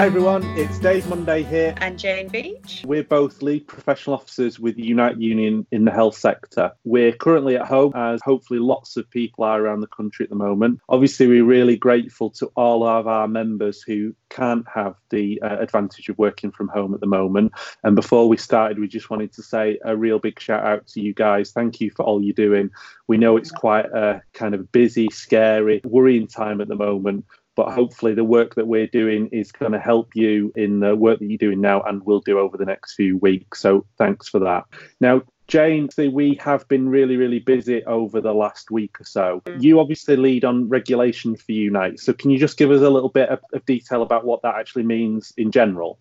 Hi everyone, it's Dave Munday here. And Jane Beach. We're both lead professional officers with Unite Union in the health sector. We're currently at home, as hopefully lots of people are around the country at the moment. Obviously, we're really grateful to all of our members who can't have the uh, advantage of working from home at the moment. And before we started, we just wanted to say a real big shout out to you guys. Thank you for all you're doing. We know it's quite a kind of busy, scary, worrying time at the moment but hopefully the work that we're doing is going to help you in the work that you're doing now and will do over the next few weeks. So thanks for that. Now, Jane, we have been really, really busy over the last week or so. Mm. You obviously lead on regulation for Unite. So can you just give us a little bit of, of detail about what that actually means in general?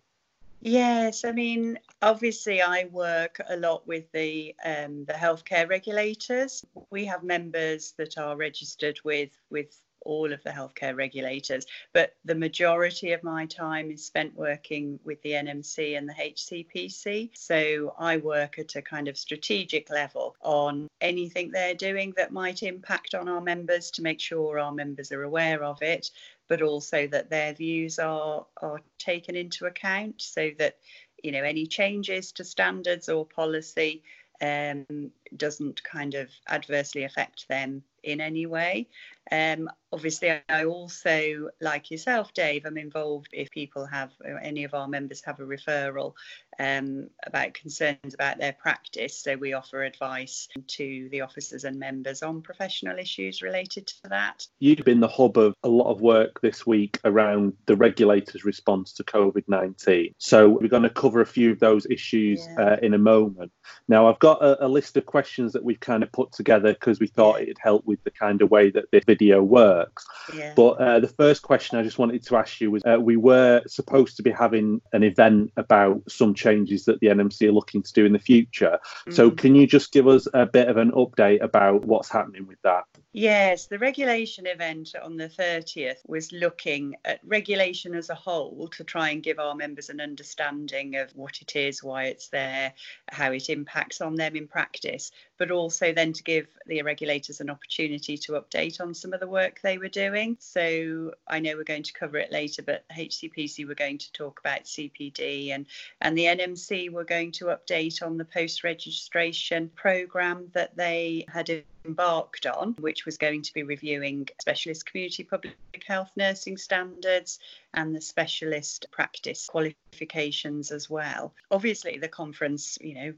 Yes, I mean, obviously, I work a lot with the um, the healthcare regulators. We have members that are registered with with all of the healthcare regulators, but the majority of my time is spent working with the NMC and the HCPC. So I work at a kind of strategic level on anything they're doing that might impact on our members to make sure our members are aware of it, but also that their views are, are taken into account so that you know any changes to standards or policy um, doesn't kind of adversely affect them in any way. Um, obviously, I also, like yourself, Dave, I'm involved if people have, any of our members have a referral um, about concerns about their practice. So we offer advice to the officers and members on professional issues related to that. You've been the hub of a lot of work this week around the regulators' response to COVID 19. So we're going to cover a few of those issues yeah. uh, in a moment. Now, I've got a, a, list of questions that we've kind of put together because we thought it'd help with the kind of way that the video works. Yeah. But uh, the first question I just wanted to ask you was uh, we were supposed to be having an event about some changes that the NMC are looking to do in the future. Mm. So can you just give us a bit of an update about what's happening with that? Yes, the regulation event on the 30th was looking at regulation as a whole to try and give our members an understanding of what it is, why it's there, how it impacts on them in practice, but also then to give the regulators an opportunity to update on some of the work they were doing. So I know we're going to cover it later, but HCPC were going to talk about CPD and, and the NMC were going to update on the post registration programme that they had embarked on, which was going to be reviewing specialist community public health nursing standards and the specialist practice qualifications as well. Obviously, the conference, you know,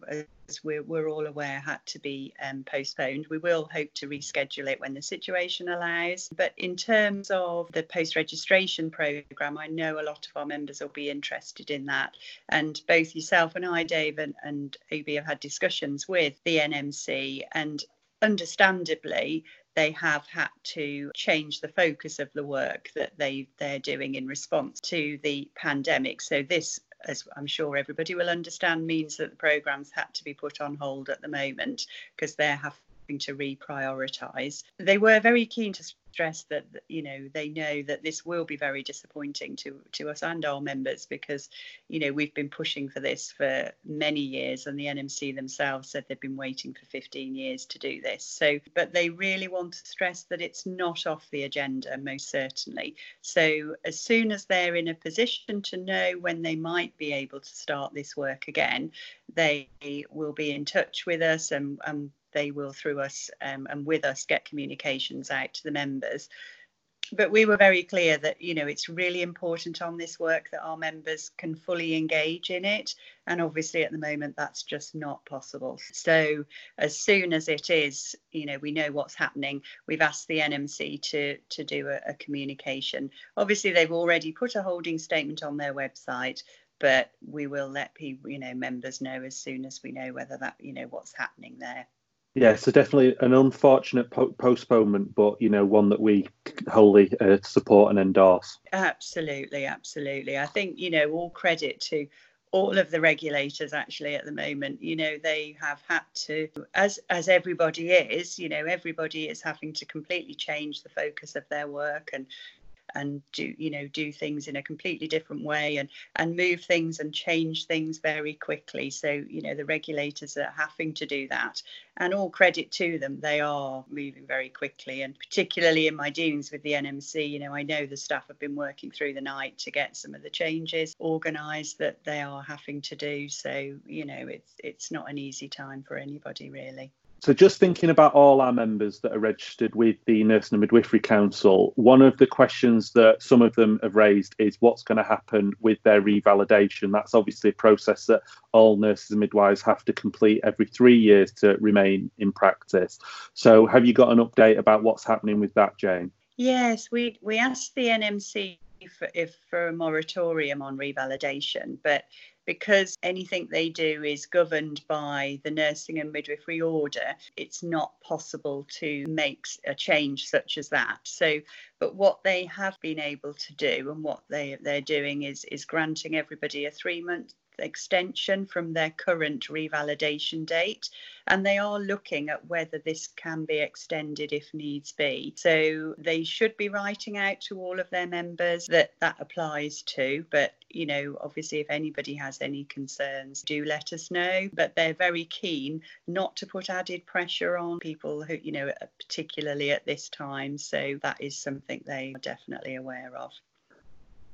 as we're, we're all aware, had to be um, postponed. We will hope to reschedule it when the situation allows. But in terms of the post registration programme, I know a lot of our members will be interested in that. And both yourself and I, Dave, and, and have had discussions with the NMC and understandably, they have had to change the focus of the work that they they're doing in response to the pandemic. So this as I'm sure everybody will understand, means that the programs had to be put on hold at the moment because they're having to reprioritise. They were very keen to stress that you know they know that this will be very disappointing to to us and our members because you know we've been pushing for this for many years and the NMC themselves said they've been waiting for 15 years to do this. So but they really want to stress that it's not off the agenda most certainly. So as soon as they're in a position to know when they might be able to start this work again they will be in touch with us and, and they will through us um, and with us get communications out to the members. But we were very clear that you know it's really important on this work that our members can fully engage in it. And obviously at the moment that's just not possible. So as soon as it is you know we know what's happening. We've asked the nmc to to do a, a communication. Obviously they've already put a holding statement on their website but we will let people you know members know as soon as we know whether that you know what's happening there yeah, so definitely an unfortunate po- postponement, but you know one that we wholly uh, support and endorse. Absolutely, absolutely. I think you know all credit to all of the regulators actually at the moment. You know they have had to, as as everybody is, you know everybody is having to completely change the focus of their work and and do you know do things in a completely different way and and move things and change things very quickly. So you know the regulators are having to do that. And all credit to them they are moving very quickly. And particularly in my dealings with the NMC you know I know the staff have been working through the night to get some of the changes organized that they are having to do. So you know it's it's not an easy time for anybody really so, just thinking about all our members that are registered with the Nursing and Midwifery Council, one of the questions that some of them have raised is what's going to happen with their revalidation. That's obviously a process that all nurses and midwives have to complete every three years to remain in practice. So, have you got an update about what's happening with that, Jane? Yes, we, we asked the NMC for, if for a moratorium on revalidation, but because anything they do is governed by the nursing and midwifery order, it's not possible to make a change such as that. So, but what they have been able to do and what they they're doing is is granting everybody a three month extension from their current revalidation date and they are looking at whether this can be extended if needs be. So they should be writing out to all of their members that that applies to but you know obviously if anybody has any concerns do let us know. But they're very keen not to put added pressure on people who you know particularly at this time. So that is something they are definitely aware of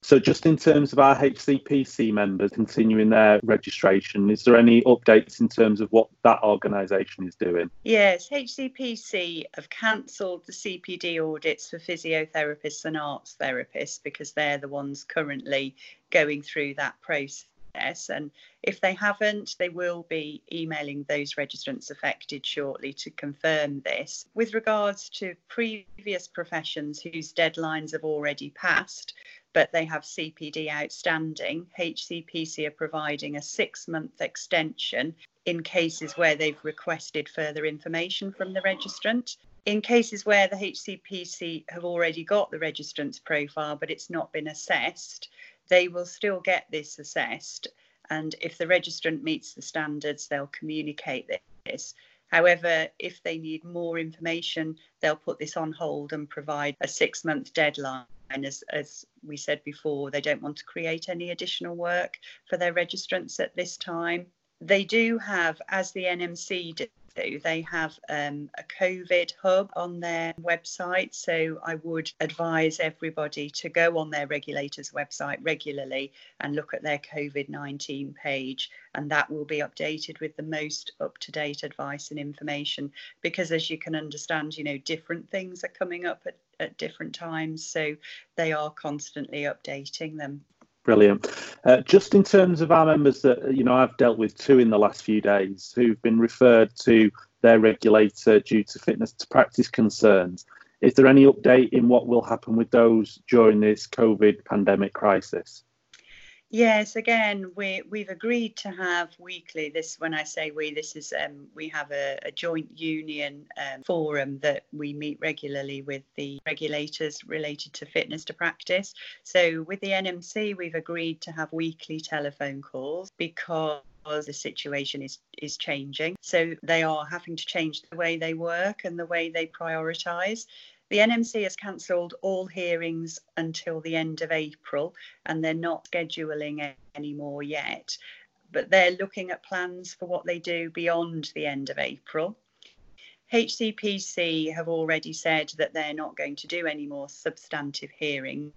so, just in terms of our HCPC members continuing their registration, is there any updates in terms of what that organisation is doing? Yes, HCPC have cancelled the CPD audits for physiotherapists and arts therapists because they're the ones currently going through that process. And if they haven't, they will be emailing those registrants affected shortly to confirm this. With regards to previous professions whose deadlines have already passed, but they have CPD outstanding, HCPC are providing a six month extension in cases where they've requested further information from the registrant. In cases where the HCPC have already got the registrant's profile but it's not been assessed, they will still get this assessed. And if the registrant meets the standards, they'll communicate this. However, if they need more information, they'll put this on hold and provide a six month deadline and as, as we said before, they don't want to create any additional work for their registrants at this time. They do have, as the NMC they have um, a COVID hub on their website. So I would advise everybody to go on their regulator's website regularly and look at their COVID 19 page. And that will be updated with the most up to date advice and information. Because as you can understand, you know, different things are coming up at at different times. So they are constantly updating them. Brilliant. Uh, just in terms of our members that you know I've dealt with two in the last few days who've been referred to their regulator due to fitness to practice concerns. Is there any update in what will happen with those during this COVID pandemic crisis? Yes, again, we we've agreed to have weekly. This, when I say we, this is um, we have a, a joint union um, forum that we meet regularly with the regulators related to fitness to practice. So with the NMC, we've agreed to have weekly telephone calls because the situation is is changing. So they are having to change the way they work and the way they prioritise. The NMC has cancelled all hearings until the end of April and they're not scheduling any more yet. But they're looking at plans for what they do beyond the end of April. HCPC have already said that they're not going to do any more substantive hearings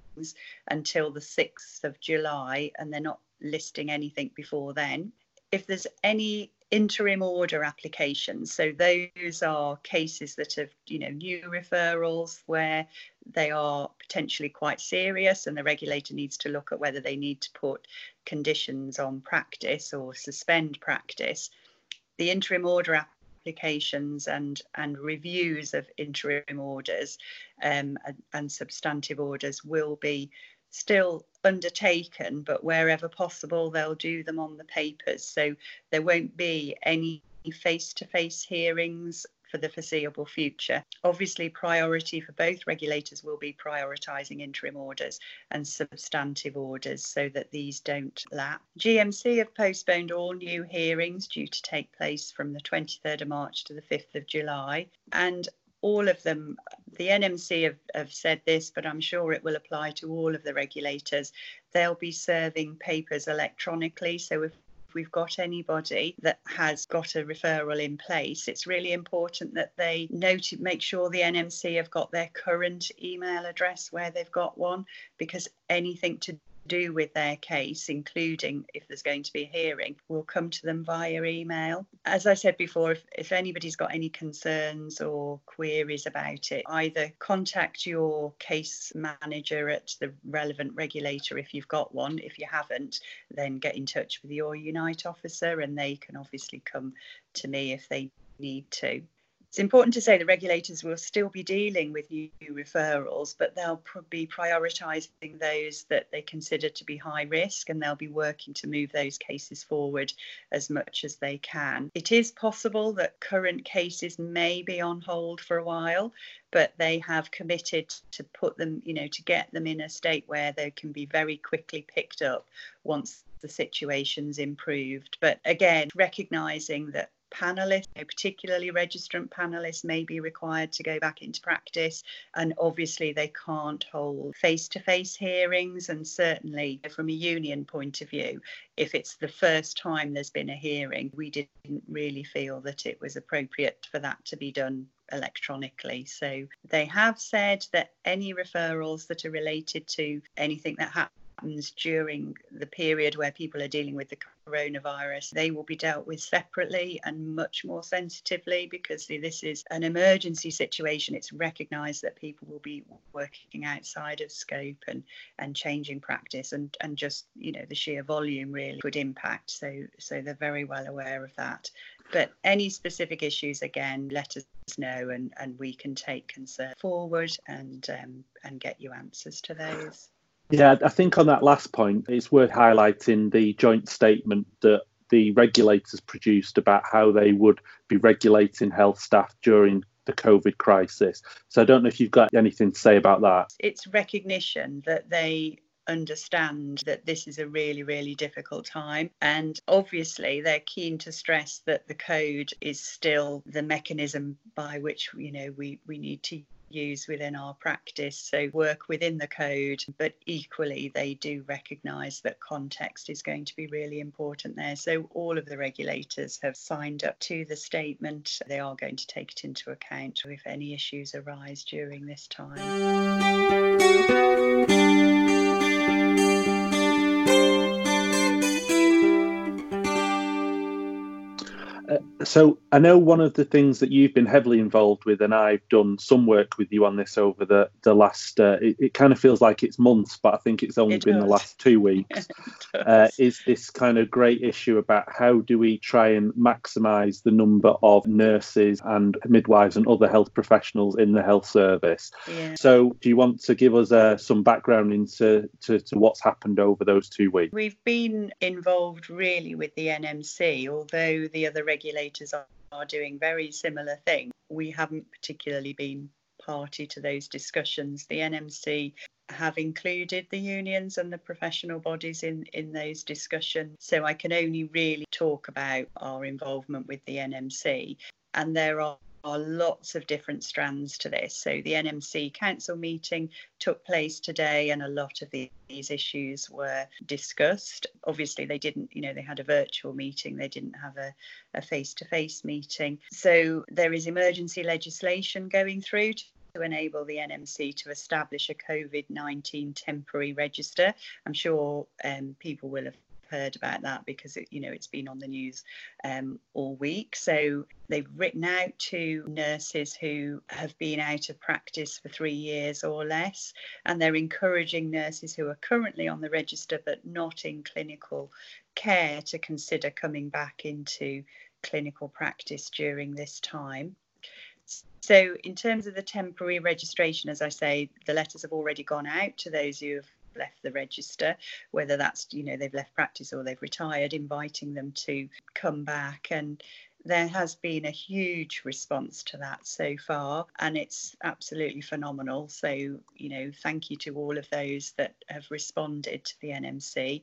until the 6th of July and they're not listing anything before then. If there's any interim order applications. So those are cases that have, you know, new referrals where they are potentially quite serious and the regulator needs to look at whether they need to put conditions on practice or suspend practice. The interim order applications and and reviews of interim orders um, and, and substantive orders will be still undertaken, but wherever possible, they'll do them on the papers. So there won't be any face to face hearings for the foreseeable future. Obviously, priority for both regulators will be prioritising interim orders and substantive orders so that these don't lap. GMC have postponed all new hearings due to take place from the 23rd of March to the 5th of July. And all of them, the NMC have, have said this, but I'm sure it will apply to all of the regulators. They'll be serving papers electronically. So if we've got anybody that has got a referral in place, it's really important that they note make sure the NMC have got their current email address where they've got one, because anything to do with their case, including if there's going to be a hearing, will come to them via email. As I said before, if, if anybody's got any concerns or queries about it, either contact your case manager at the relevant regulator if you've got one. If you haven't, then get in touch with your Unite officer and they can obviously come to me if they need to. It's important to say the regulators will still be dealing with new referrals, but they'll be prioritising those that they consider to be high risk and they'll be working to move those cases forward as much as they can. It is possible that current cases may be on hold for a while, but they have committed to put them, you know, to get them in a state where they can be very quickly picked up once the situation's improved. But again, recognising that panelists, particularly registrant panelists, may be required to go back into practice. And obviously, they can't hold face to face hearings. And certainly, from a union point of view, if it's the first time there's been a hearing, we didn't really feel that it was appropriate for that to be done electronically. So they have said that any referrals that are related to anything that happened happens during the period where people are dealing with the coronavirus, they will be dealt with separately and much more sensitively because this is an emergency situation. It's recognised that people will be working outside of scope and, and changing practice and, and just, you know, the sheer volume really could impact. So so they're very well aware of that. But any specific issues, again, let us know and, and we can take concern forward and um, and get you answers to those. Yeah, I think on that last point, it's worth highlighting the joint statement that the regulators produced about how they would be regulating health staff during the COVID crisis. So I don't know if you've got anything to say about that. It's recognition that they understand that this is a really, really difficult time. And obviously, they're keen to stress that the code is still the mechanism by which, you know, we, we need to use within our practice. So, work within the code, but equally, they do recognise that context is going to be really important there. So, all of the regulators have signed up to the statement. They are going to take it into account if any issues arise during this time. Uh, so I know one of the things that you've been heavily involved with, and I've done some work with you on this over the the last. Uh, it, it, kind of feels like it's months, but I think it's only it been does. the last two weeks. uh, is this kind of great issue about how do we try and maximise the number of nurses and midwives and other health professionals in the health service? Yeah. So, do you want to give us uh, some background into to, to what's happened over those two weeks? We've been involved really with the NMC, although the other regulators regulators are, are doing very similar things. We haven't particularly been party to those discussions. The NMC have included the unions and the professional bodies in, in those discussions. So I can only really talk about our involvement with the NMC. And there are are lots of different strands to this. So the NMC council meeting took place today, and a lot of the, these issues were discussed. Obviously, they didn't, you know, they had a virtual meeting, they didn't have a, a face-to-face meeting. So there is emergency legislation going through to to enable the NMC to establish a COVID 19 temporary register. I'm sure um, people will have heard about that because it, you know it's been on the news um, all week. So they've written out to nurses who have been out of practice for three years or less, and they're encouraging nurses who are currently on the register but not in clinical care to consider coming back into clinical practice during this time. So, in terms of the temporary registration, as I say, the letters have already gone out to those who have left the register, whether that's, you know, they've left practice or they've retired, inviting them to come back. And there has been a huge response to that so far, and it's absolutely phenomenal. So, you know, thank you to all of those that have responded to the NMC.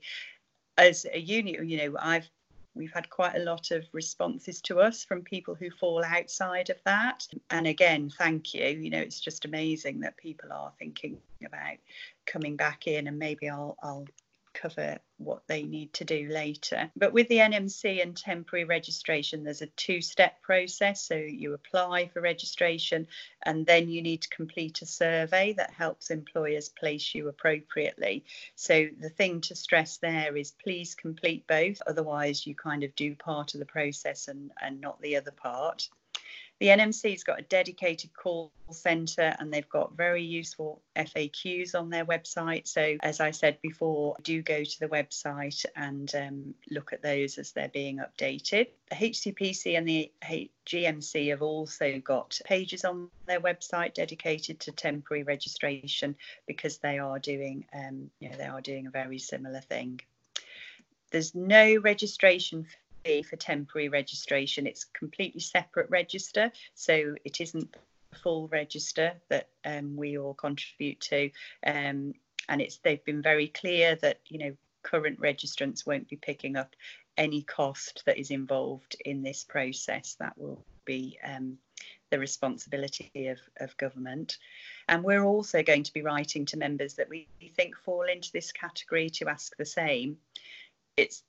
As a unit, you know, I've we've had quite a lot of responses to us from people who fall outside of that. And again, thank you. You know, it's just amazing that people are thinking about coming back in, and maybe I'll I'll cover what they need to do later. But with the NMC and temporary registration, there's a two step process. So you apply for registration and then you need to complete a survey that helps employers place you appropriately. So the thing to stress there is please complete both, otherwise, you kind of do part of the process and, and not the other part. The NMC's got a dedicated call centre and they've got very useful FAQs on their website. So, as I said before, do go to the website and um, look at those as they're being updated. The HCPC and the GMC have also got pages on their website dedicated to temporary registration because they are doing, um, you know, they are doing a very similar thing. There's no registration for temporary registration. It's completely separate register, so it isn't the full register that um, we all contribute to. Um, and it's they've been very clear that you know current registrants won't be picking up any cost that is involved in this process. That will be um, the responsibility of, of government. And we're also going to be writing to members that we think fall into this category to ask the same. It's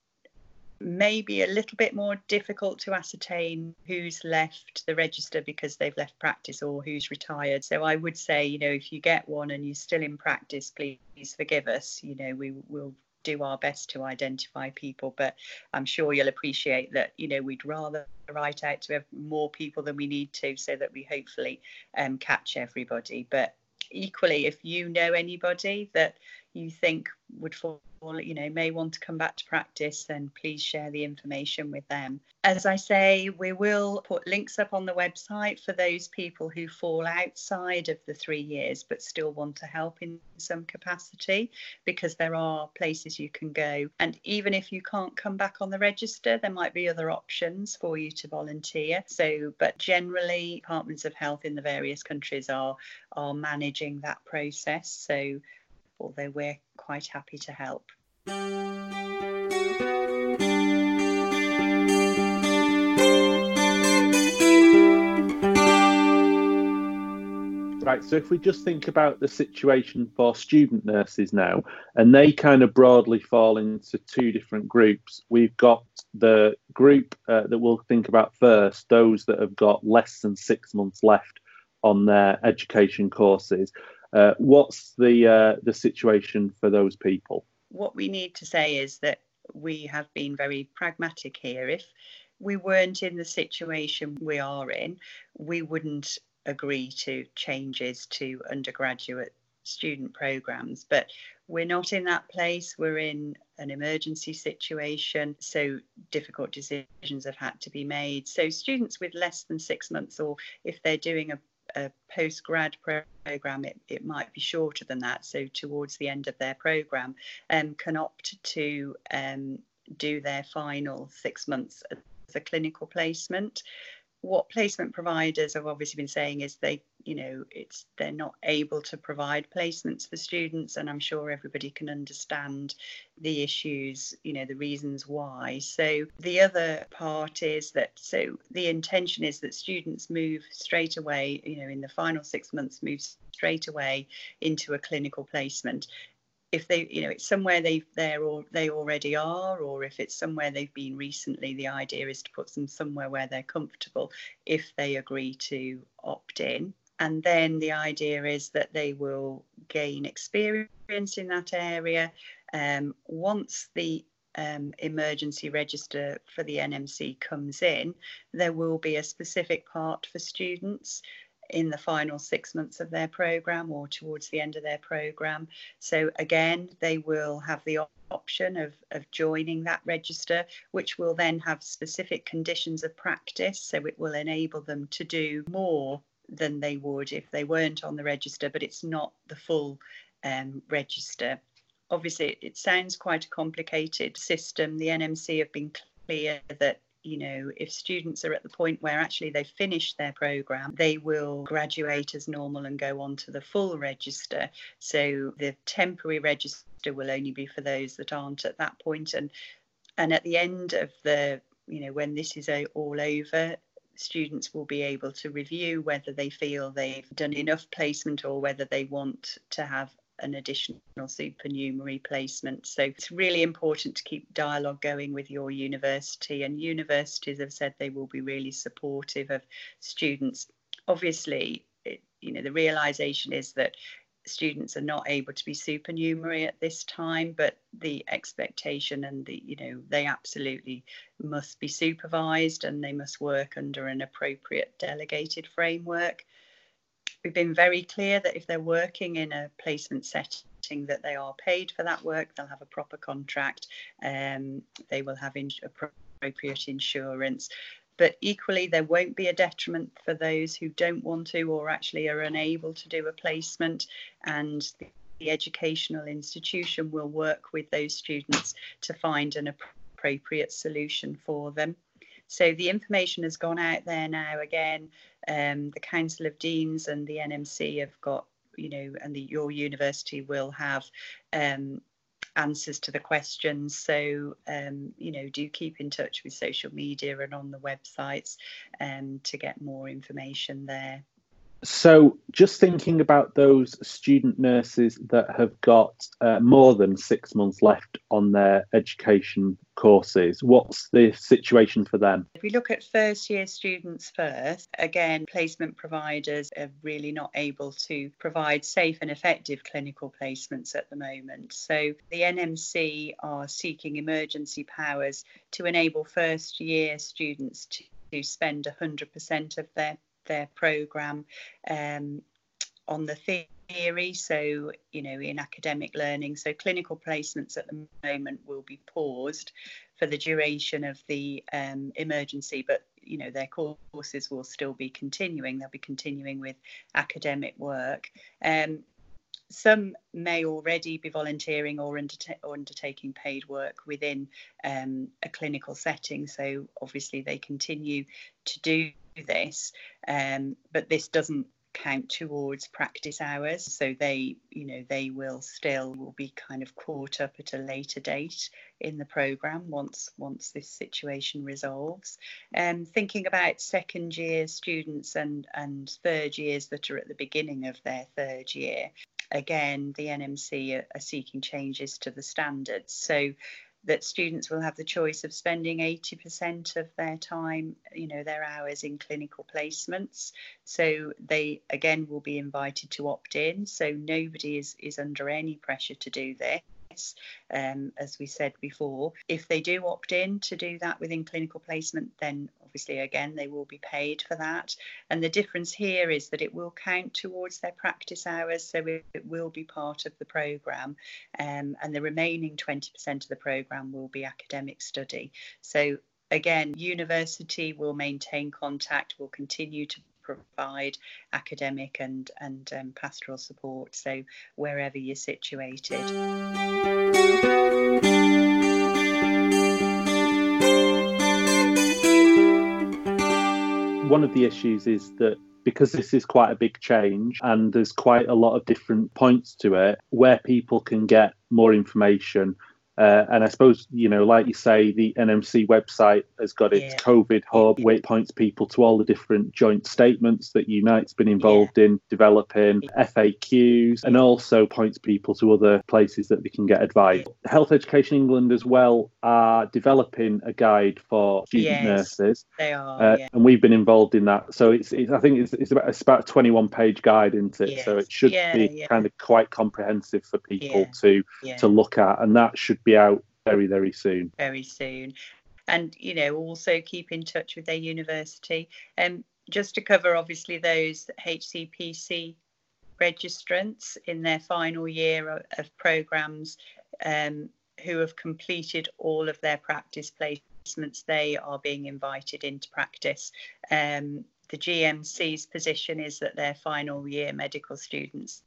maybe a little bit more difficult to ascertain who's left the register because they've left practice or who's retired. So I would say, you know, if you get one and you're still in practice, please forgive us. You know, we will do our best to identify people, but I'm sure you'll appreciate that, you know, we'd rather write out to have more people than we need to so that we hopefully um, catch everybody. But equally, if you know anybody that you think would fall, you know, may want to come back to practice, then please share the information with them. As I say, we will put links up on the website for those people who fall outside of the three years but still want to help in some capacity because there are places you can go. And even if you can't come back on the register, there might be other options for you to volunteer. So, but generally, departments of health in the various countries are are managing that process. So although we're quite happy to help. Right, so if we just think about the situation for student nurses now, and they kind of broadly fall into two different groups. We've got the group uh, that we'll think about first, those that have got less than six months left on their education courses. Uh, what's the uh, the situation for those people? What we need to say is that we have been very pragmatic here. If we weren't in the situation we are in, we wouldn't agree to changes to undergraduate student programs. But we're not in that place. We're in an emergency situation, so difficult decisions have had to be made. So students with less than six months, or if they're doing a a post grad program, it, it might be shorter than that. So towards the end of their program, um, can opt to um, do their final six months as a clinical placement what placement providers have obviously been saying is they you know it's they're not able to provide placements for students and i'm sure everybody can understand the issues you know the reasons why. So the other part is that so the intention is that students move straight away you know in the final 6 months move straight away into a clinical placement if they you know it's somewhere they they're or they already are or if it's somewhere they've been recently the idea is to put them somewhere where they're comfortable if they agree to opt in. And then the idea is that they will gain experience in that area um, once the um, emergency register for the NMC comes in, there will be a specific part for students in the final six months of their program or towards the end of their program. So again, they will have the option of, of joining that register, which will then have specific conditions of practice. So it will enable them to do more than they would if they weren't on the register, but it's not the full um, register. Obviously, it sounds quite a complicated system. The NMC have been clear that you know, if students are at the point where actually they've finished their program, they will graduate as normal and go on to the full register. So the temporary register will only be for those that aren't at that point. And and at the end of the you know, when this is all over, students will be able to review whether they feel they've done enough placement or whether they want to have an additional supernumerary placement. So it's really important to keep dialogue going with your university. And universities have said they will be really supportive of students. Obviously, it, you know, the realization is that students are not able to be supernumerary at this time, but the expectation and the, you know, they absolutely must be supervised and they must work under an appropriate delegated framework we've been very clear that if they're working in a placement setting that they are paid for that work they'll have a proper contract um, they will have in- appropriate insurance. But equally there won't be a detriment for those who don't want to or actually are unable to do a placement and the, the educational institution will work with those students to find an appropriate solution for them so the information has gone out there now again um, the Council of Deans and the NMC have got, you know, and the, your university will have um, answers to the questions. So, um, you know, do keep in touch with social media and on the websites um, to get more information there. So, just thinking about those student nurses that have got uh, more than six months left on their education courses, what's the situation for them? If we look at first year students first, again, placement providers are really not able to provide safe and effective clinical placements at the moment. So, the NMC are seeking emergency powers to enable first year students to to spend 100% of their their program um, on the theory. So, you know, in academic learning. So, clinical placements at the moment will be paused for the duration of the um, emergency, but you know their courses will still be continuing. They'll be continuing with academic work. Um, some may already be volunteering or, underta- or undertaking paid work within um, a clinical setting. So obviously they continue to do this, um, but this doesn't count towards practice hours. So they you know they will still will be kind of caught up at a later date in the program once once this situation resolves. And um, thinking about second year students and and third years that are at the beginning of their third year. Again the nmc are, are seeking changes to the standards. So that students will have the choice of spending 80% of their time, you know, their hours in clinical placements. So they again will be invited to opt in. So nobody is, is under any pressure to do this um, as we said before. If they do opt in to do that within clinical placement, then obviously, again, they will be paid for that. And the difference here is that it will count towards their practice hours, so it, it will be part of the programme. Um, and the remaining 20% of the programme will be academic study. So again, university will maintain contact, will continue to provide academic and and um, pastoral support. So wherever you're situated. One of the issues is that because this is quite a big change and there's quite a lot of different points to it where people can get more information uh, and I suppose, you know, like you say, the NMC website has got its yeah. COVID hub, where it points people to all the different joint statements that Unite's been involved yeah. in developing, FAQs, and also points people to other places that they can get advice. Yeah. Health Education England as well are developing a guide for student yes, nurses. They are. Uh, and we've been involved in that. So it's, it's I think it's, it's, about, it's about a 21 page guide, isn't it? Yes. So it should be kind of quite comprehensive for people to, to look at. And that should be out very, very soon. Very soon. And, you know, also keep in touch with their university. And um, just to cover, obviously, those HCPC registrants in their final year of, of programs um, who have completed all of their practice placements, they are being invited into practice. Um, the GMC's position is that their final year medical students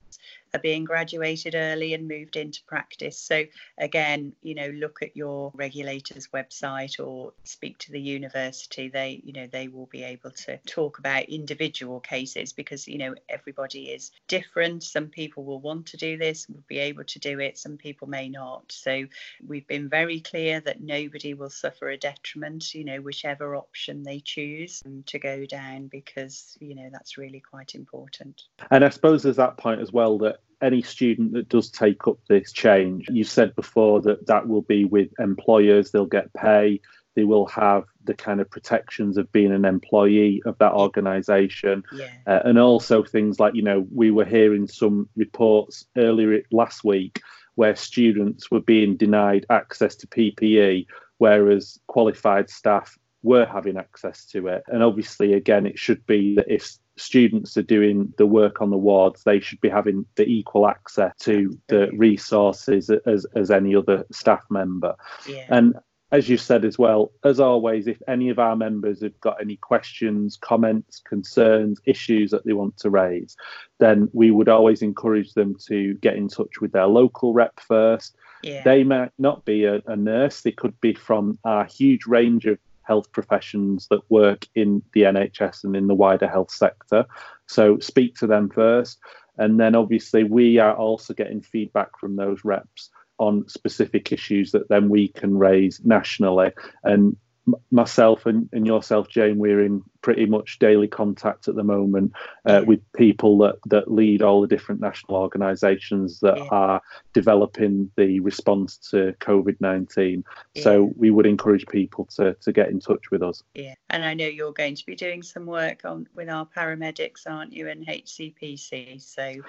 are being graduated early and moved into practice. So again, you know, look at your regulator's website or speak to the university. They, you know, they will be able to talk about individual cases because, you know, everybody is different. Some people will want to do this, will be able to do it. Some people may not. So we've been very clear that nobody will suffer a detriment, you know, whichever option they choose um, to go down because, you know, that's really quite important. And I suppose there's that point as well that any student that does take up this change, you said before that that will be with employers, they'll get pay, they will have the kind of protections of being an employee of that organisation, yeah. uh, and also things like you know we were hearing some reports earlier last week where students were being denied access to PPE, whereas qualified staff were having access to it. And obviously, again, it should be that if students are doing the work on the wards, they should be having the equal access to the resources as, as any other staff member. Yeah. And as you said as well, as always, if any of our members have got any questions, comments, concerns, issues that they want to raise, then we would always encourage them to get in touch with their local rep first. Yeah. They might not be a, a nurse, they could be from our huge range of health professions that work in the NHS and in the wider health sector. So speak to them first. And then obviously, we are also getting feedback from those reps on specific issues that then we can raise nationally. And myself and, and yourself, Jane, we're in pretty much daily contact at the moment uh, with people that, that lead all the different national organisations that yeah. are developing the response to COVID 19. Yeah. So we would encourage people to, to get in touch with us. Yeah, and I know you're going to be doing some work on with our paramedics, aren't you, and HCPC? So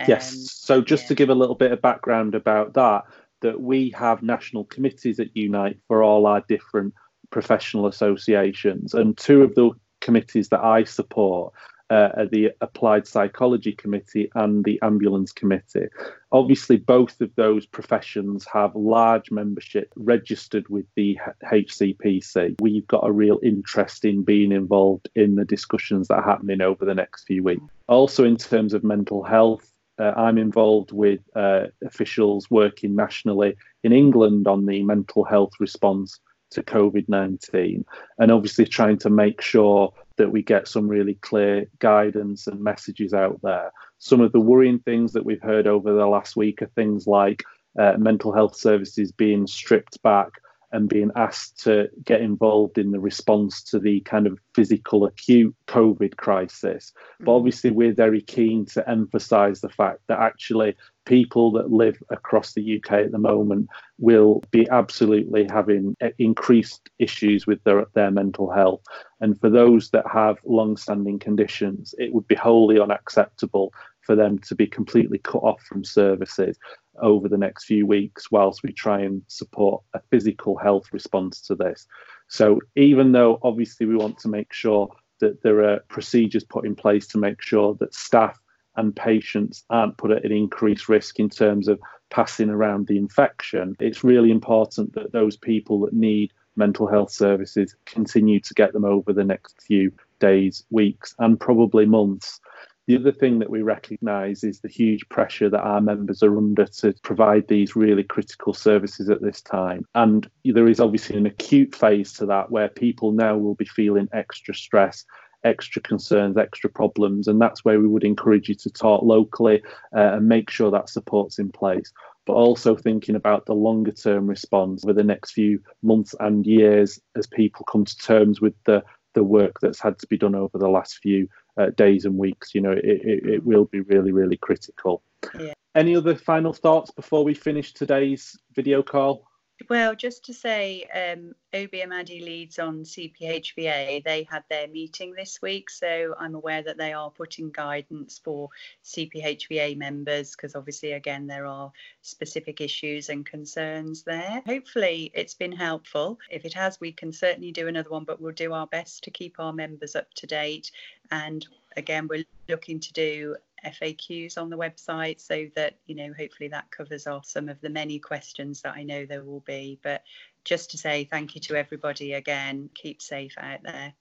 um, yes. So just yeah. to give a little bit of background about that, that we have national committees at Unite for all our different professional associations, and two of the committees that I support uh, are the Applied Psychology Committee and the Ambulance Committee. Obviously, both of those professions have large membership registered with the HCPC. We've got a real interest in being involved in the discussions that are happening over the next few weeks. Also, in terms of mental health, uh, I'm involved with uh, officials working nationally in England on the mental health response to COVID 19, and obviously trying to make sure that we get some really clear guidance and messages out there. Some of the worrying things that we've heard over the last week are things like uh, mental health services being stripped back and being asked to get involved in the response to the kind of physical acute COVID crisis. But mm. obviously, we're very keen to emphasize the fact that actually people that live across the UK at the moment will be absolutely having eh, increased issues with their, their mental health. And for those that have long standing conditions, it would be wholly unacceptable for them to be completely cut off from services over the next few weeks whilst we try and support a physical health response to this. So, even though obviously we want to make sure that there are procedures put in place to make sure that staff and patients aren't put at an increased risk in terms of passing around the infection, it's really important that those people that need mental health services continue to get them over the next few days, weeks, and probably months. The other thing that we recognise is the huge pressure that our members are under to provide these really critical services at this time. And there is obviously an acute phase to that where people now will be feeling extra stress extra concerns, extra problems, and that's where we would encourage you to talk locally uh, and make sure that support's in place. But also thinking about the longer term response over the next few months and years as people come to terms with the the work that's had to be done over the last few uh, days and weeks. You know, it, it, it will be really, really critical. Yeah. Any other final thoughts before we finish today's video call? Well, just to say, um, leads on CPHVA. They had their meeting this week, so I'm aware that they are putting guidance for CPHVA members because obviously, again, there are specific issues and concerns there. Hopefully, it's been helpful. If it has, we can certainly do another one, but we'll do our best to keep our members up to date. And again, we're looking to do FAQs on the website so that, you know, hopefully that covers off some of the many questions that I know there will be. But just to say thank you to everybody again. Keep safe out there.